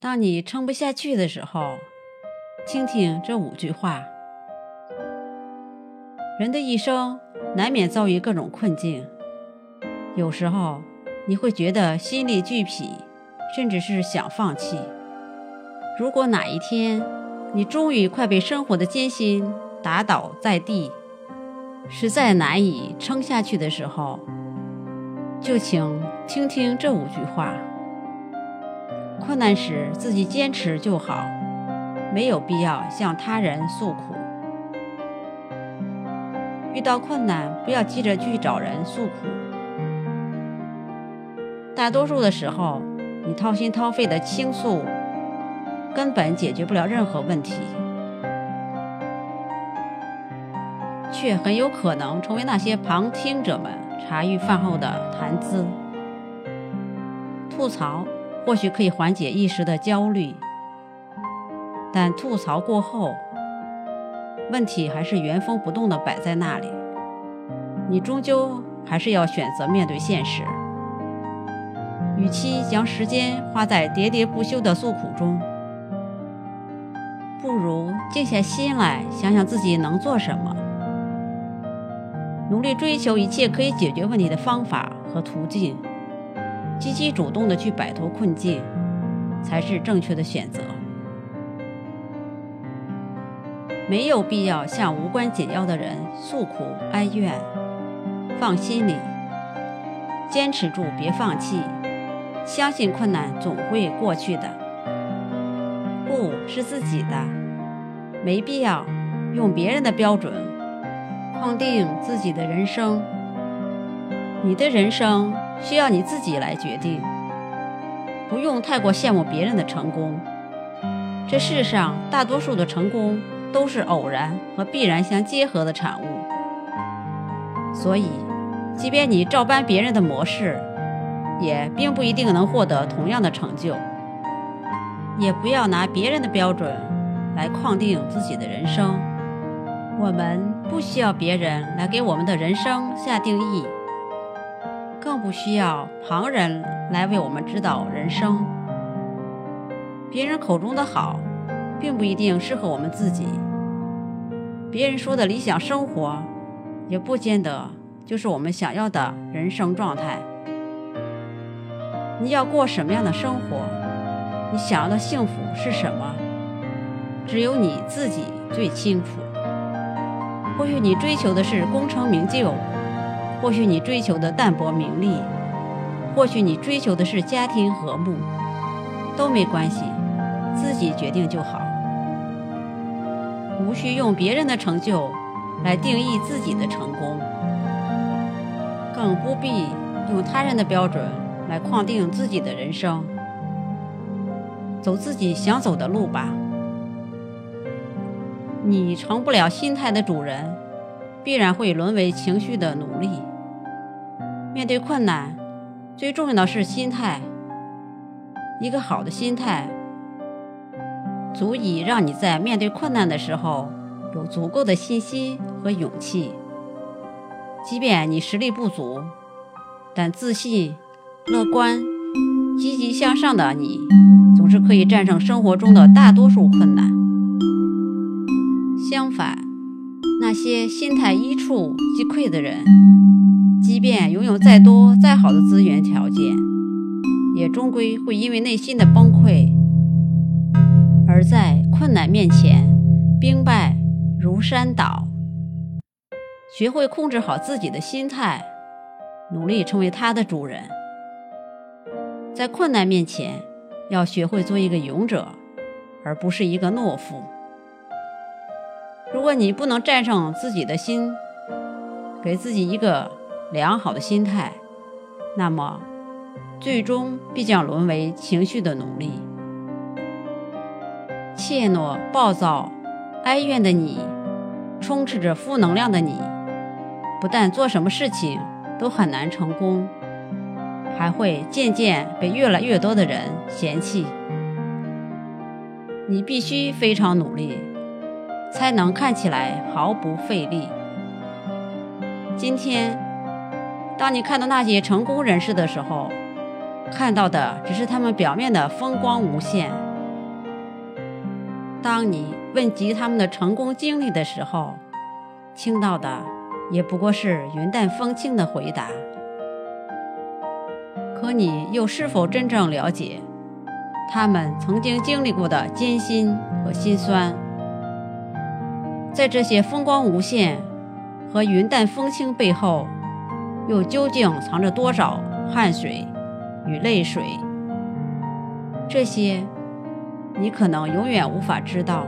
当你撑不下去的时候，听听这五句话。人的一生难免遭遇各种困境，有时候你会觉得心力俱疲，甚至是想放弃。如果哪一天你终于快被生活的艰辛打倒在地，实在难以撑下去的时候，就请听听这五句话。困难时自己坚持就好，没有必要向他人诉苦。遇到困难，不要急着去找人诉苦。大多数的时候，你掏心掏肺的倾诉，根本解决不了任何问题，却很有可能成为那些旁听者们茶余饭后的谈资。吐槽或许可以缓解一时的焦虑，但吐槽过后，问题还是原封不动地摆在那里，你终究还是要选择面对现实。与其将时间花在喋喋不休的诉苦中，不如静下心来想想自己能做什么，努力追求一切可以解决问题的方法和途径，积极主动的去摆脱困境，才是正确的选择。没有必要向无关紧要的人诉苦哀怨，放心里，坚持住，别放弃，相信困难总会过去的。路是自己的，没必要用别人的标准框定自己的人生。你的人生需要你自己来决定，不用太过羡慕别人的成功。这世上大多数的成功。都是偶然和必然相结合的产物，所以，即便你照搬别人的模式，也并不一定能获得同样的成就。也不要拿别人的标准来框定自己的人生。我们不需要别人来给我们的人生下定义，更不需要旁人来为我们指导人生。别人口中的好。并不一定适合我们自己。别人说的理想生活，也不见得就是我们想要的人生状态。你要过什么样的生活？你想要的幸福是什么？只有你自己最清楚。或许你追求的是功成名就，或许你追求的淡泊名利，或许你追求的是家庭和睦，都没关系，自己决定就好。无需用别人的成就来定义自己的成功，更不必用他人的标准来框定自己的人生。走自己想走的路吧。你成不了心态的主人，必然会沦为情绪的奴隶。面对困难，最重要的是心态。一个好的心态。足以让你在面对困难的时候有足够的信心和勇气。即便你实力不足，但自信、乐观、积极向上的你，总是可以战胜生活中的大多数困难。相反，那些心态一触即溃的人，即便拥有再多再好的资源条件，也终归会因为内心的崩溃。而在困难面前，兵败如山倒。学会控制好自己的心态，努力成为他的主人。在困难面前，要学会做一个勇者，而不是一个懦夫。如果你不能战胜自己的心，给自己一个良好的心态，那么最终必将沦为情绪的奴隶。怯懦、暴躁、哀怨的你，充斥着负能量的你，不但做什么事情都很难成功，还会渐渐被越来越多的人嫌弃。你必须非常努力，才能看起来毫不费力。今天，当你看到那些成功人士的时候，看到的只是他们表面的风光无限。当你问及他们的成功经历的时候，听到的也不过是云淡风轻的回答。可你又是否真正了解他们曾经经历过的艰辛和辛酸？在这些风光无限和云淡风轻背后，又究竟藏着多少汗水与泪水？这些你可能永远无法知道。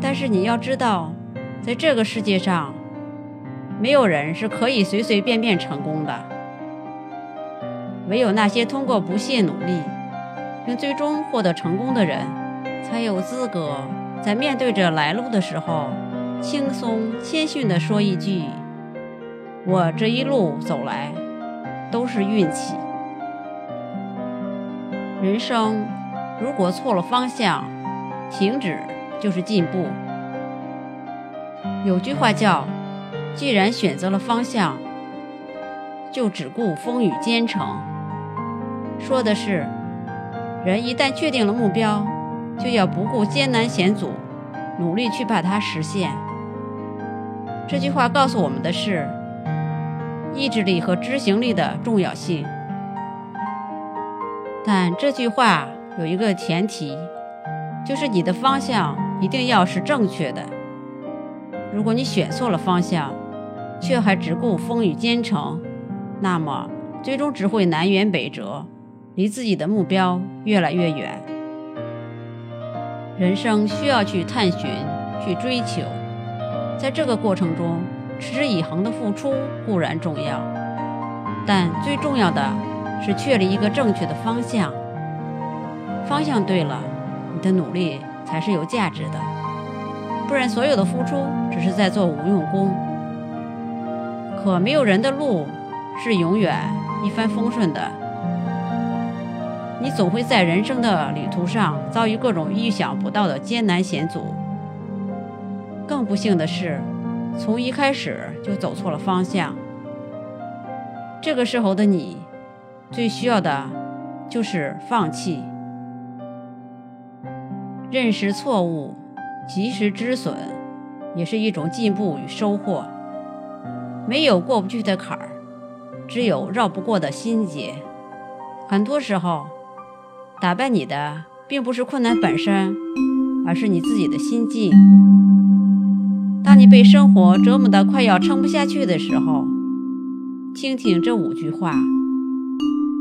但是你要知道，在这个世界上，没有人是可以随随便便成功的。唯有那些通过不懈努力，并最终获得成功的人，才有资格。在面对着来路的时候，轻松谦逊地说一句：“我这一路走来，都是运气。”人生如果错了方向，停止就是进步。有句话叫：“既然选择了方向，就只顾风雨兼程。”说的是，人一旦确定了目标。就要不顾艰难险阻，努力去把它实现。这句话告诉我们的是意志力和执行力的重要性。但这句话有一个前提，就是你的方向一定要是正确的。如果你选错了方向，却还只顾风雨兼程，那么最终只会南辕北辙，离自己的目标越来越远。人生需要去探寻、去追求，在这个过程中，持之以恒的付出固然重要，但最重要的是确立一个正确的方向。方向对了，你的努力才是有价值的，不然所有的付出只是在做无用功。可没有人的路是永远一帆风顺的。你总会在人生的旅途上遭遇各种意想不到的艰难险阻。更不幸的是，从一开始就走错了方向。这个时候的你，最需要的就是放弃。认识错误，及时止损，也是一种进步与收获。没有过不去的坎儿，只有绕不过的心结。很多时候。打败你的并不是困难本身，而是你自己的心境。当你被生活折磨得快要撑不下去的时候，听听这五句话，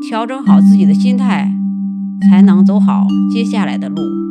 调整好自己的心态，才能走好接下来的路。